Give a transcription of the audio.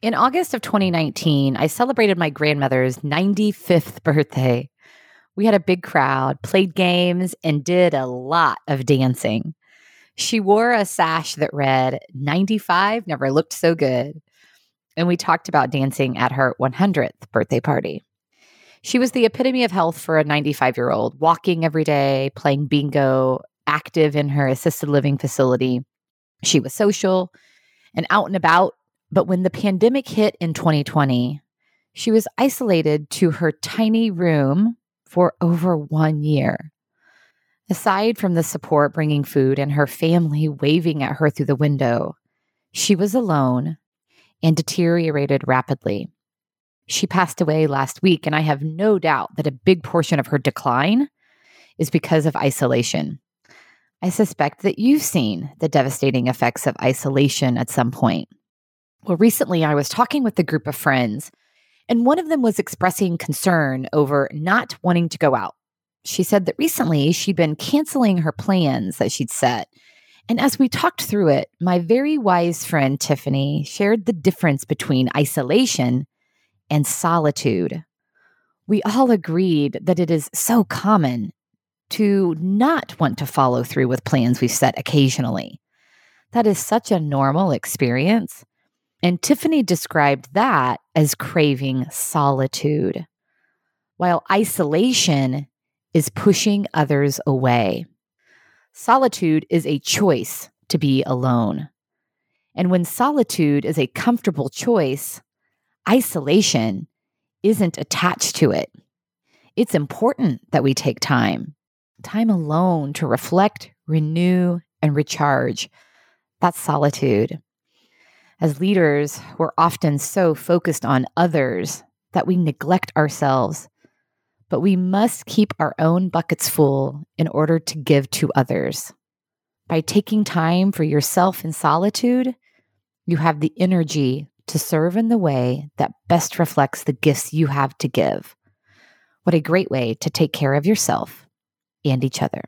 In August of 2019, I celebrated my grandmother's 95th birthday. We had a big crowd, played games, and did a lot of dancing. She wore a sash that read, 95 never looked so good. And we talked about dancing at her 100th birthday party. She was the epitome of health for a 95 year old, walking every day, playing bingo, active in her assisted living facility. She was social and out and about. But when the pandemic hit in 2020, she was isolated to her tiny room for over one year. Aside from the support bringing food and her family waving at her through the window, she was alone and deteriorated rapidly. She passed away last week, and I have no doubt that a big portion of her decline is because of isolation. I suspect that you've seen the devastating effects of isolation at some point. Well, recently I was talking with a group of friends, and one of them was expressing concern over not wanting to go out. She said that recently she'd been canceling her plans that she'd set. And as we talked through it, my very wise friend Tiffany shared the difference between isolation and solitude. We all agreed that it is so common to not want to follow through with plans we've set occasionally. That is such a normal experience. And Tiffany described that as craving solitude, while isolation is pushing others away. Solitude is a choice to be alone. And when solitude is a comfortable choice, isolation isn't attached to it. It's important that we take time time alone to reflect, renew, and recharge. That's solitude. As leaders, we're often so focused on others that we neglect ourselves. But we must keep our own buckets full in order to give to others. By taking time for yourself in solitude, you have the energy to serve in the way that best reflects the gifts you have to give. What a great way to take care of yourself and each other.